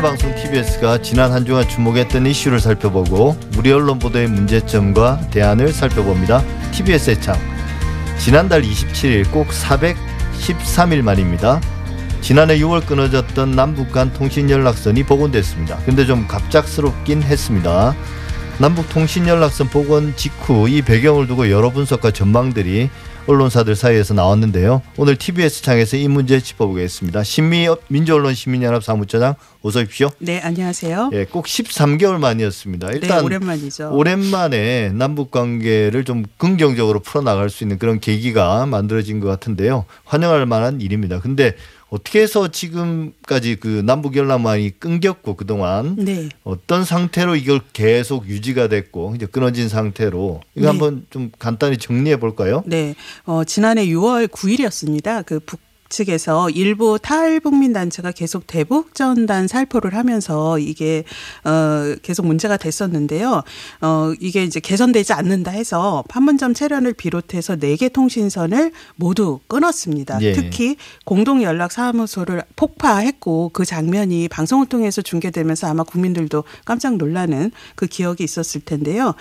국민의 방송 TBS가 지난 한 주간 주목했던 이슈를 살펴보고 우리 언론 보도의 문제점과 대안을 살펴봅니다. TBS의 창. 지난달 27일 꼭 413일 만입니다. 지난해 6월 끊어졌던 남북 간 통신 연락선이 복원됐습니다. 근데 좀 갑작스럽긴 했습니다. 남북 통신 연락선 복원 직후 이 배경을 두고 여러 분석과 전망들이 언론사들 사이에서 나왔는데요. 오늘 TBS 창에서 이 문제 짚어보겠습니다. 신미 민주언론 시민연합 사무처장 어서 오십시오. 네, 안녕하세요. 예, 꼭 13개월 만이었습니다. 네, 일단 오랜만이죠. 오랜만에 남북 관계를 좀 긍정적으로 풀어 나갈 수 있는 그런 계기가 만들어진 것 같은데요. 환영할 만한 일입니다. 근데 어떻게 해서 지금까지 그 남북 연락망이 끊겼고 그동안 네. 어떤 상태로 이걸 계속 유지가 됐고 이제 끊어진 상태로 이거 네. 한번 좀 간단히 정리해 볼까요? 네. 어, 지난해 6월 9일이었습니다. 그 북. 측에서 일부 탈북민 단체가 계속 대북 전단 살포를 하면서 이게 어 계속 문제가 됐었는데요. 어 이게 이제 개선되지 않는다 해서 판문점 체련을 비롯해서 네 개 통신선을 모두 끊었습니다. 예. 특히 공동 연락 사무소를 폭파했고 그 장면이 방송을 통해서 중계되면서 아마 국민들도 깜짝 놀라는 그 기억이 있었을 텐데요.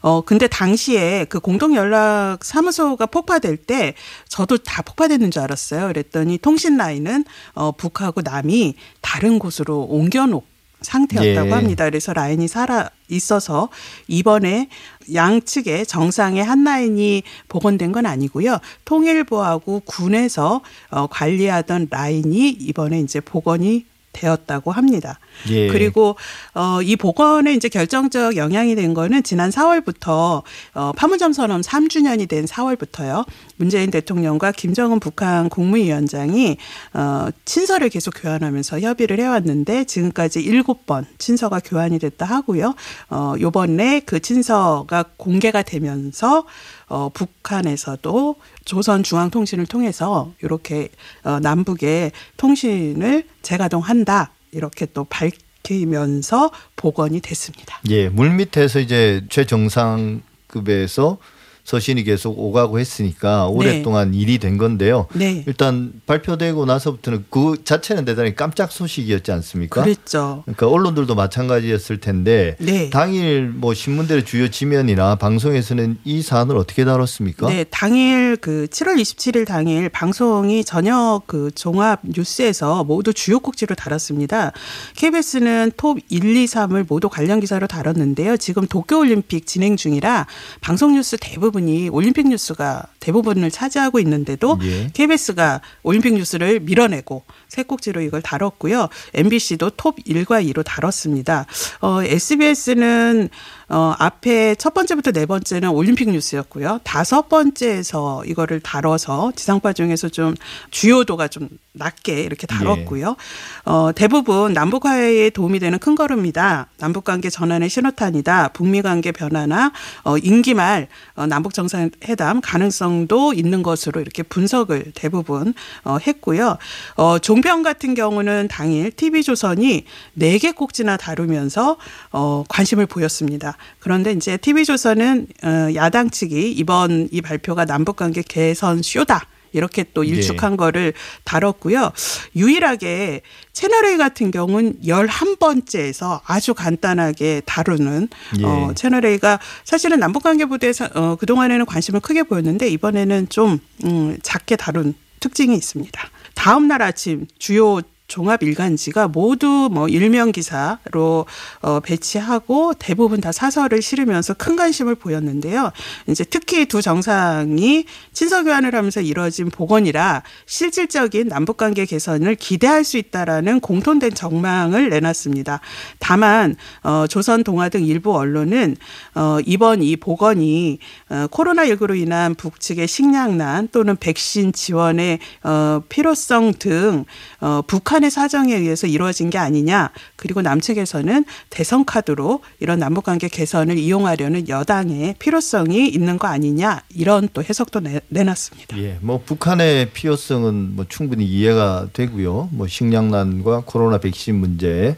어 근데 당시에 그 공동 연락 사무소가 폭파될 때 저도 다 폭파됐는 줄 알았어요. 그랬 더니 통신 라인은 어 북하고 남이 다른 곳으로 옮겨놓 상태였다고 예. 합니다. 그래서 라인이 살아 있어서 이번에 양측의 정상의 한 라인이 복원된 건 아니고요. 통일부하고 군에서 어, 관리하던 라인이 이번에 이제 복원이 되었다고 합니다. 예. 그리고 어, 이 복원에 이제 결정적 영향이 된 거는 지난 4월부터 어, 판문점 선언 3주년이 된 4월부터요. 문재인 대통령과 김정은 북한 국무위원장이 어, 친서를 계속 교환하면서 협의를 해왔는데 지금까지 7번 친서가 교환이 됐다 하고요. 어, 요번에 그 친서가 공개가 되면서 어, 북한에서도 조선중앙통신을 통해서 이렇게 어, 남북의 통신을 재가동한다 이렇게 또 밝히면서 복원이 됐습니다. 예, 물 밑에서 이제 최정상급에서 서신이 계속 오가고 했으니까 오랫동안 일이 된 건데요. 네. 일단 발표되고 나서부터는 그 자체는 대단히 깜짝 소식이었지 않습니까? 그랬죠. 그러니까 언론들도 마찬가지였을 텐데 네. 당일 뭐 신문들의 주요 지면이나 방송에서는 이 사안을 어떻게 다뤘습니까? 네, 당일 그 7월 27일 당일 방송이 저녁 그 종합 뉴스에서 모두 주요 꼭지로 다뤘습니다. KBS는 톱 1, 2, 3을 모두 관련 기사로 다뤘는데요. 지금 도쿄 올림픽 진행 중이라 방송 뉴스 대부분 이 올림픽 뉴스가 대부분을 차지하고 있는데도 예. KBS가 올림픽 뉴스를 밀어내고 세 꼭지로 이걸 다뤘고요. MBC도 톱 1과 2로 다뤘습니다. 어, SBS는 어, 앞에 첫 번째부터 네 번째는 올림픽 뉴스였고요. 다섯 번째에서 이거를 다뤄서 지상파 중에서 좀 주요도가 좀 낮게 이렇게 다뤘고요. 어, 대부분 남북 화해에 도움이 되는 큰 걸음이다. 남북 관계 전환의 신호탄이다. 북미 관계 변화나 어, 임기 말 어, 남북 정상회담 가능성도 있는 것으로 이렇게 분석을 대부분 어, 했고요. 어, 종편 같은 경우는 당일 TV조선이 네 개 꼭지나 다루면서 어, 관심을 보였습니다. 그런데 이제 TV조선은 어, 야당 측이 이번 이 발표가 남북관계 개선 쇼다. 이렇게 또 일축한 거를 다뤘고요. 유일하게 채널A 같은 경우는 11번째에서 아주 간단하게 다루는 예. 어, 채널A가 사실은 남북관계 부대에 어, 그동안에는 관심을 크게 보였는데 이번에는 좀 음, 작게 다룬 특징이 있습니다. 다음 날 아침 주요 종합 일간지가 모두 뭐 일명 기사로 어 배치하고 대부분 다 사설을 실으면서 큰 관심을 보였는데요. 이제 특히 두 정상이 친서 교환을 하면서 이뤄진 복원이라 실질적인 남북 관계 개선을 기대할 수 있다라는 공통된 전망을 내놨습니다. 다만 어 조선 동아 등 일부 언론은 어 이번 이 복원이 어 코로나 19로 인한 북측의 식량난 또는 백신 지원의 어 필요성 등 어, 북한 의 사정에 의해서 이루어진 게 아니냐. 그리고 남측에서는 대선 카드로 이런 남북 관계 개선을 이용하려는 여당의 필요성이 있는 거 아니냐. 이런 또 해석도 내, 내놨습니다. 예, 뭐 북한의 필요성은 뭐 충분히 이해가 되고요. 뭐 식량난과 코로나 백신 문제.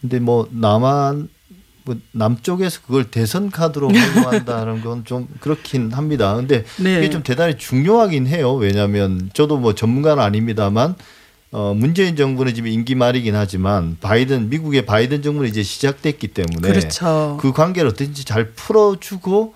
근데 뭐 남한 뭐 남쪽에서 그걸 대선 카드로 활용한다는 건 좀 그렇긴 합니다. 근데 네. 이게 좀 대단히 중요하긴 해요. 왜냐하면 저도 뭐 전문가는 아닙니다만 어, 문재인 정부는 지금 임기 말이긴 하지만 바이든 미국의 바이든 정부는 이제 시작됐기 때문에 그렇죠. 그 관계를 어떻게든지 잘 풀어주고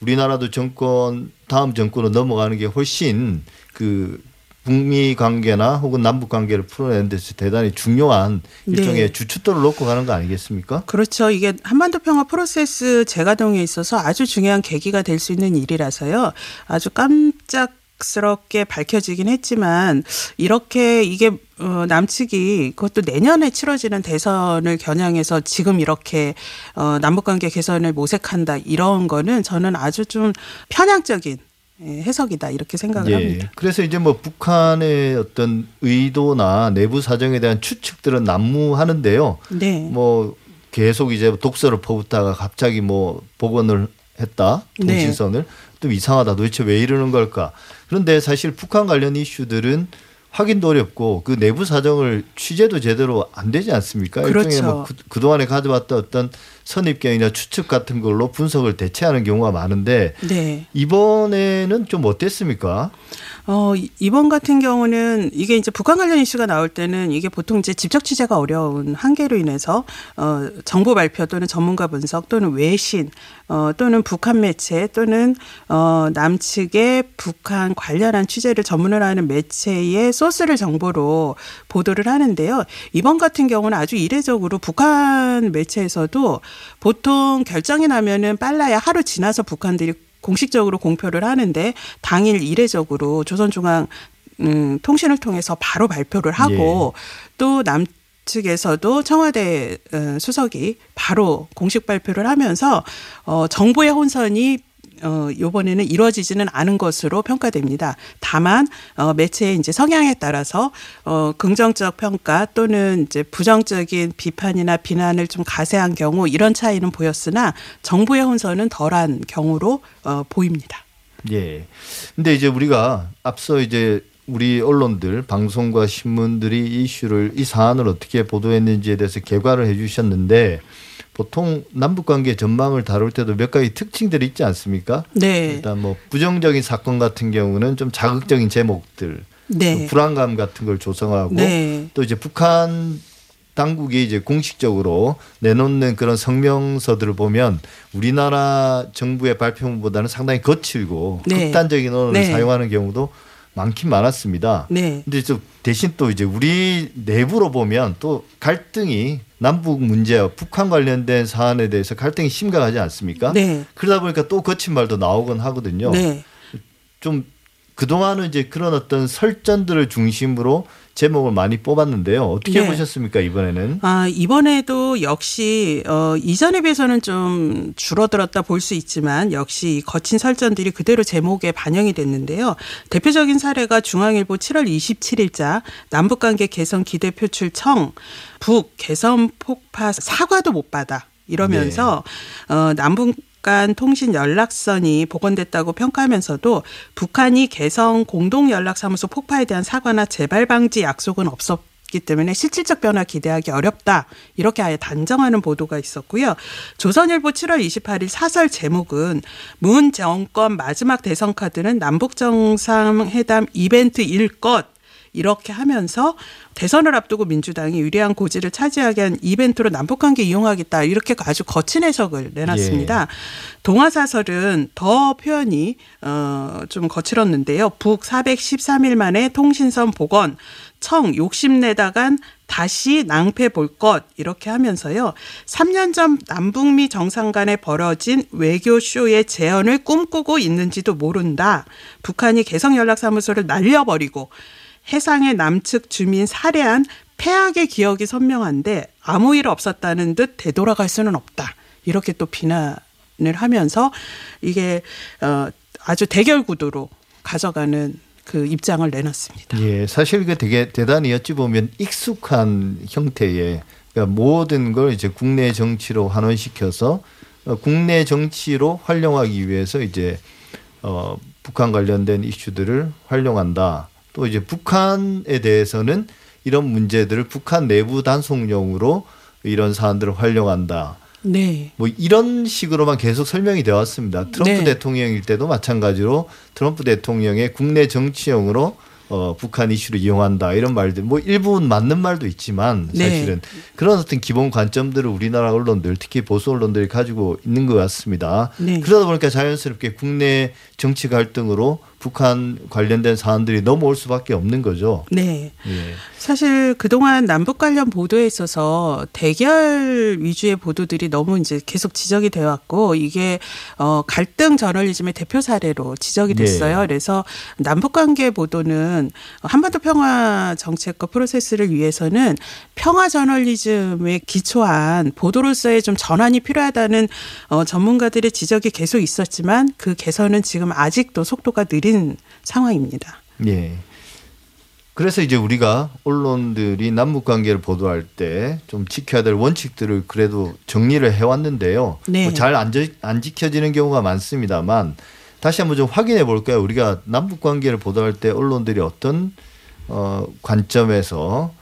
우리나라도 정권 다음 정권으로 넘어가는 게 훨씬 그 북미 관계나 혹은 남북 관계를 풀어내는 데서 대단히 중요한 일종의 네. 주춧돌을 놓고 가는 거 아니겠습니까? 그렇죠. 이게 한반도 평화 프로세스 재가동에 있어서 아주 중요한 계기가 될 수 있는 일이라서요. 아주 깜짝 스럽게 밝혀지긴 했지만 이렇게 이게 어, 남측이 그것도 내년에 치러지는 대선을 겨냥해서 지금 이렇게 어, 남북관계 개선을 모색한다 이런 거는 저는 아주 좀 편향적인 예, 해석이다 이렇게 생각을 합니다. 그래서 이제 뭐 북한의 어떤 의도나 내부 사정에 대한 추측들은 난무하는데요. 네. 뭐 계속 이제 독서를 퍼붓다가 갑자기 뭐 복원을 했다 네. 통신선을 좀 이상하다 도대체 왜 이러는 걸까 그런데 사실 북한 관련 이슈들은 확인도 어렵고 그 내부 사정을 취재도 제대로 안 되지 않습니까? 그렇죠. 일종의 뭐 그, 그동안에 가져왔던 어떤 선입견이나 추측 같은 걸로 분석을 대체하는 경우가 많은데 네. 이번에는 좀 어땠습니까? 어, 이- 이번 같은 경우는 이게 이제 북한 관련 이슈가 나올 때는 이게 보통 이제 직접 취재가 어려운 한계로 인해서 어, 정보 발표 또는 전문가 분석 또는 외신 어, 또는 북한 매체 또는 어, 남측의 북한 관련한 취재를 전문으로 하는 매체의 소스를 정보로 보도를 하는데요. 이번 같은 경우는 아주 이례적으로 북한 매체에서도 보통 결정이 나면은 빨라야 하루 지나서 북한들이 공식적으로 공표를 하는데 당일 이례적으로 조선중앙 음, 통신을 통해서 바로 발표를 하고 또 남 측에서도 청와대 어, 수석이 바로 공식 발표를 하면서 어, 정보의 혼선이 어, 요번에는 이루어지지는 않은 것으로 평가됩니다. 다만, 어, 매체의 이제 성향에 따라서, 어, 긍정적 평가 또는 이제 부정적인 비판이나 비난을 좀 가세한 경우 이런 차이는 보였으나 정보의 혼선은 덜한 경우로, 어, 보입니다. 예. 근데 이제 우리가 앞서 이제 우리 언론들 방송과 신문들이 이 이슈를 이 사안을 어떻게 보도했는지에 대해서 개괄을 해 주셨는데 보통 남북 관계 전망을 다룰 때도 몇 가지 특징들이 있지 않습니까? 네. 일단 뭐 부정적인 사건 같은 경우는 좀 자극적인 제목들, 네. 또 불안감 같은 걸 조성하고 네. 또 이제 북한 당국이 이제 공식적으로 내놓는 그런 성명서들을 보면 우리나라 정부의 발표문보다는 상당히 거칠고 네. 극단적인 언어를 네. 사용하는 경우도 많긴 많았습니다. 네. 근데 좀 대신 또 이제 우리 내부로 보면 또 갈등이 남북 문제와 북한 관련된 사안에 대해서 갈등이 심각하지 않습니까? 네. 그러다 보니까 또 거친 말도 나오곤 하거든요. 네. 좀 그동안은 이제 그런 어떤 설전들을 중심으로 제목을 많이 뽑았는데요. 어떻게 네. 보셨습니까 이번에는? 아, 이번에도 역시, 어, 이전에 비해서는 좀 줄어들었다 볼 수 있지만 역시 이 거친 설전들이 그대로 제목에 반영이 됐는데요. 대표적인 사례가 중앙일보 7월 27일자 남북관계 개선 기대 표출 청 북 개선 폭파 사과도 못 받아 이러면서 어, 남북 간 통신 연락선이 복원됐다고 평가하면서도 북한이 개성 공동 연락사무소 폭파에 대한 사과나 재발 방지 약속은 없었 기 때문에 실질적 변화 기대하기 어렵다. 이렇게 아예 단정하는 보도가 있었고요. 조선일보 7월 28일 사설 제목은 문 정권 마지막 대선 카드는 남북 정상회담 이벤트 일 것. 이렇게 하면서 대선을 앞두고 민주당이 유리한 고지를 차지하게 한 이벤트로 남북관계 이용하겠다 이렇게 아주 거친 해석을 내놨습니다. 동아사설은 더 표현이 어좀 거칠었는데요. 북 413일 만에 통신선 복원 청 욕심내다간 다시 낭패 볼 것 이렇게 하면서요. 3년 전 남북미 정상 간에 벌어진 외교 쇼의 재현을 꿈꾸고 있는지도 모른다. 북한이 개성 연락사무소를 날려버리고 해상의 남측 주민 살해한 폐악의 기억이 선명한데 아무 일 없었다는 듯 되돌아갈 수는 없다. 이렇게 또 비난을 하면서 이게 어 아주 대결 구도로 가져가는 그 입장을 내놨습니다. 예, 사실 그 되게 대단히 어찌 보면 익숙한 형태의 그러니까 모든 걸 이제 국내 정치로 환원시켜서 어, 국내 정치로 활용하기 위해서 이제 어 북한 관련된 이슈들을 활용한다. 또 이제 북한에 대해서는 이런 문제들을 북한 내부 단속용으로 이런 사안들을 활용한다. 네. 뭐 이런 식으로만 계속 설명이 되어 왔습니다. 트럼프 네. 대통령일 때도 마찬가지로 트럼프 대통령의 국내 정치용으로 어, 북한 이슈를 이용한다 이런 말들 뭐 일부분 맞는 말도 있지만 네. 사실은 그런 어떤 기본 관점들을 우리나라 언론들 특히 보수 언론들이 가지고 있는 것 같습니다. 네. 그러다 보니까 자연스럽게 국내 정치 갈등으로 북한 관련된 사안들이 넘어올 수밖에 없는 거죠. 네. 예. 사실 그동안 남북 관련 보도에 있어서 대결 위주의 보도들이 너무 이제 계속 지적이 되어 왔고 이게 어 갈등 저널리즘의 대표 사례로 지적이 네. 됐어요. 그래서 남북 관계 보도는 한반도 평화 정책과 프로세스를 위해서는 평화 저널리즘에 기초한 보도로서의 좀 전환이 필요하다는 어 전문가들의 지적이 계속 있었지만 그 개선은 지금 아직도 속도가 느린 상황입니다. 예. 그래서 이제 우리가 언론들이 남북 관계를 보도할 때 좀 지켜야 될 원칙들을 그래도 정리를 해왔는데요. 네. 뭐 잘안 안 지켜지는 경우가 많습니다만 다시 한번 좀 확인해 볼까요? 우리가 남북 관계를 보도할 때 언론들이 어떤 어 관점에서 기-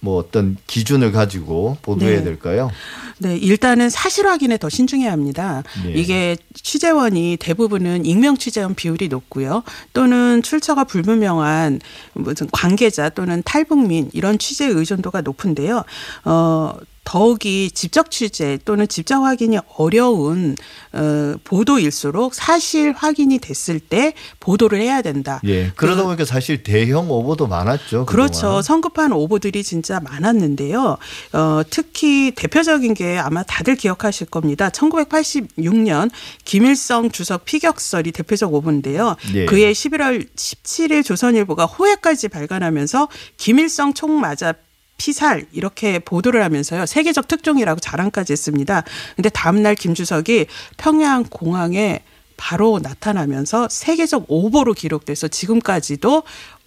뭐 어떤 기준을 가지고 보도해야 네. 될까요? 네, 일단은 사실 확인에 더 신중해야 합니다. 네. 이게 취재원이 대부분은 익명 취재원 비율이 높고요. 또는 출처가 불분명한 무슨 관계자 또는 탈북민 이런 취재 의존도가 높은데요. 어 더욱이 직접 취재 또는 직접 확인이 어려운 어, 보도일수록 사실 확인이 됐을 때 보도를 해야 된다. 예. 그러다 보니까 사실 대형 오보도 많았죠. 그렇죠. 그동안. 성급한 오보들이 진짜 많았는데요. 어, 특히 대표적인 게 아마 다들 기억하실 겁니다. 1986년 김일성 주석 피격설이 대표적 오보인데요. 예. 그해 11월 17일 조선일보가 호해까지 발간하면서 김일성 총 맞아 피살 이렇게 보도를 하면서요 세계적 특종이라고 자랑까지 했습니다. 근데 다음 날 김 주석이 평양 공항에 바로 나타나면서 세계적 오보로 기록돼서 지금까지도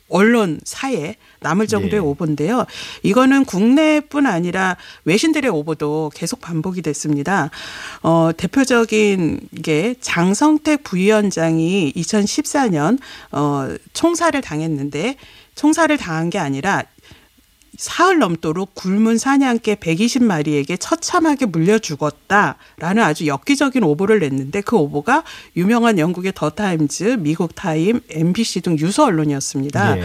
언론 사에 남을 정도의 예. 오보인데요. 이거는 국내뿐 아니라 외신들의 오보도 계속 반복이 됐습니다. 어, 대표적인 게 장성택 부위원장이 2014년 어, 총살을 당했는데 총살을 당한 게 아니라 사흘 넘도록 굶은 사냥개 120마리에게 처참하게 물려 죽었다라는 아주 엽기적인 오보를 냈는데 그 오보가 유명한 영국의 더 타임즈, 미국 타임, NBC 등 유수 언론이었습니다. 예.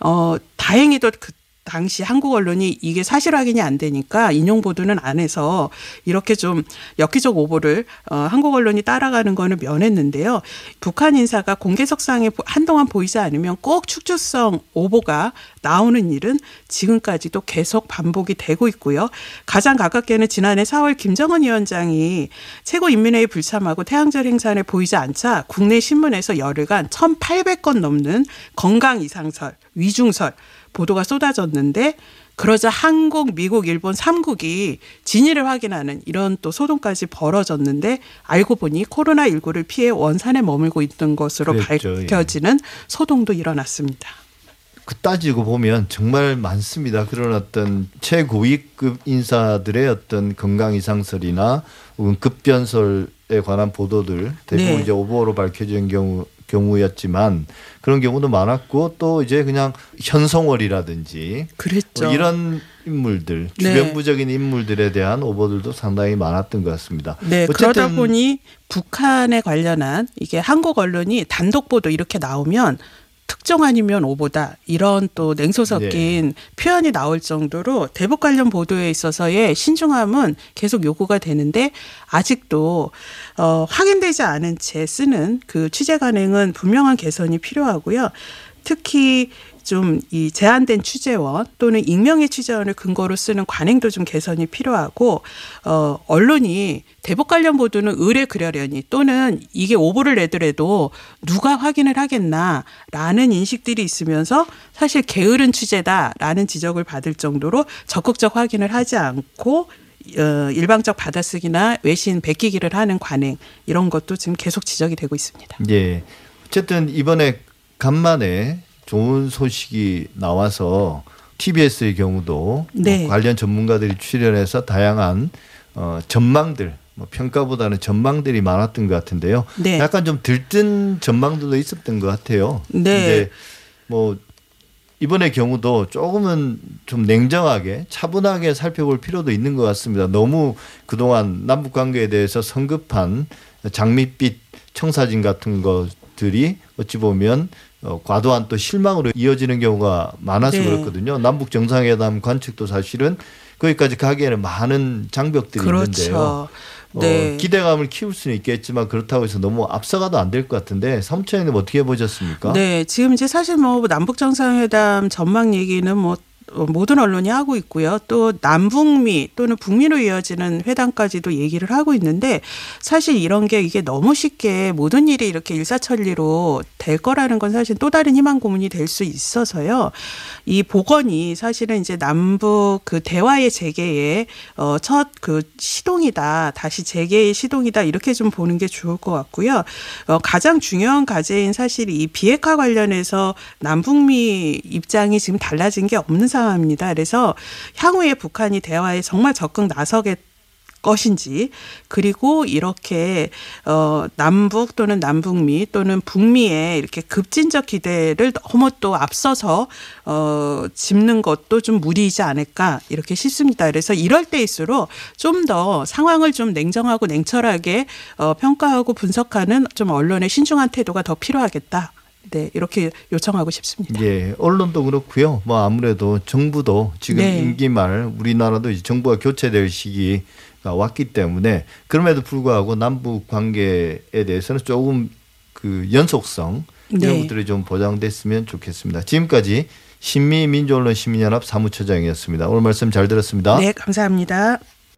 어, 다행히도 그 당시 한국 언론이 이게 사실 확인이 안 되니까 인용 보도는 안 해서 이렇게 좀 엽기적 오보를 어, 한국 언론이 따라가는 거는 면했는데요. 북한 인사가 공개석상에 보- 한동안 보이지 않으면 꼭 축주성 오보가 나오는 일은 지금까지도 계속 반복이 되고 있고요. 가장 가깝게는 지난해 4월 김정은 위원장이 최고인민회의 불참하고 태양절 행사에 보이지 않자 국내 신문에서 열흘간 1,800건 넘는 건강 이상설, 위중설 보도가 쏟아졌는데 그러자 한국, 미국, 일본 3국이 진위를 확인하는 이런 또 소동까지 벌어졌는데 알고 보니 코로나19를 피해 원산에 머물고 있던 것으로 그랬죠, 예. 밝혀지는 소동도 일어났습니다. 그 따지고 보면 정말 많습니다. 그런 어떤 최고위급 인사들의 어떤 건강 이상설이나 혹은 급변설에 관한 보도들 대부분 네. 이제 오보로 밝혀진 경우 경우였지만 그런 경우도 많았고 또 이제 그냥 현성월이라든지 그랬죠. 뭐 이런 인물들 네. 주변부적인 인물들에 대한 오보들도 상당히 많았던 것 같습니다. 네, 그러다 보니 북한에 관련한 이게 한국 언론이 단독 보도 이렇게 나오면 특정 아니면 오보다 이런 또 냉소 섞인 표현이 나올 정도로 대북 관련 보도에 있어서의 신중함은 계속 요구가 되는데 아직도 어, 확인되지 않은 채 쓰는 그 취재 관행은 분명한 개선이 필요하고요. 특히 좀 이 제한된 취재원 또는 익명의 취재원을 근거로 쓰는 관행도 좀 개선이 필요하고 어 언론이 대북 관련 보도는 의뢰 그려려니 또는 이게 오보를 내더라도 누가 확인을 하겠나라는 인식들이 있으면서 사실 게으른 취재다라는 지적을 받을 정도로 적극적 확인을 하지 않고 어, 일방적 받아쓰기나 외신 베끼기를 하는 관행 이런 것도 지금 계속 지적이 되고 있습니다. 예. 어쨌든 이번에 간만에 좋은 소식이 나와서 TBS의 경우도 네. 뭐 관련 전문가들이 출연해서 다양한 어, 전망들 뭐 평가보다는 전망들이 많았던 것 같은데요. 네. 약간 좀 들뜬 전망들도 있었던 것 같아요. 네. 근데 뭐 이번의 경우도 조금은 좀 냉정하게 차분하게 살펴볼 필요도 있는 것 같습니다. 너무 그동안 남북 관계에 대해서 성급한 장밋빛 청사진 같은 것들이 어찌 보면 어, 과도한 또 실망으로 이어지는 경우가 많아서 네. 그렇거든요. 남북 정상회담 관측도 사실은 거기까지 가기에는 많은 장벽들이 있는데요. 그렇죠. 어, 네. 기대감을 키울 수는 있겠지만 그렇다고 해서 너무 앞서가도 안 될 것 같은데 삼촌님 어떻게 보셨습니까? 네, 지금 이제 사실 뭐 남북 정상회담 전망 얘기는 뭐 어, 모든 언론이 하고 있고요. 또 남북미 또는 북미로 이어지는 회담까지도 얘기를 하고 있는데 사실 이런 게 이게 너무 쉽게 모든 일이 이렇게 일사천리로 될 거라는 건 사실 또 다른 희망 고문이 될 수 있어서요. 이 복원이 사실은 이제 남북 그 대화의 재개의 어첫 그 시동이다. 다시 재개의 시동이다. 이렇게 좀 보는 게 좋을 것 같고요. 어 가장 중요한 과제인 사실 이 비핵화 관련해서 남북미 입장이 지금 달라진 게 없는 상황 입니다. 그래서 향후에 북한이 대화에 정말 적극 나서겠 것인지 그리고 이렇게 어 남북 또는 남북미 또는 북미에 이렇게 급진적 기대를 너무 또 앞서서 어 짚는 것도 좀 무리이지 않을까 이렇게 싶습니다. 그래서 이럴 때일수록 좀 더 상황을 좀 냉정하고 냉철하게 어 평가하고 분석하는 좀 언론의 신중한 태도가 더 필요하겠다. 네, 이렇게 요청하고 싶습니다. 예, 언론도 그렇고요. 뭐 아무래도 정부도 지금 네. 임기 말 우리나라도 이제 정부가 교체될 시기가 왔기 때문에 그럼에도 불구하고 남북 관계에 대해서는 조금 그 연속성 이런 네. 것들이 좀 보장됐으면 좋겠습니다. 지금까지 신미민주언론 시민연합 사무처장이었습니다. 오늘 말씀 잘 들었습니다. 네, 감사합니다.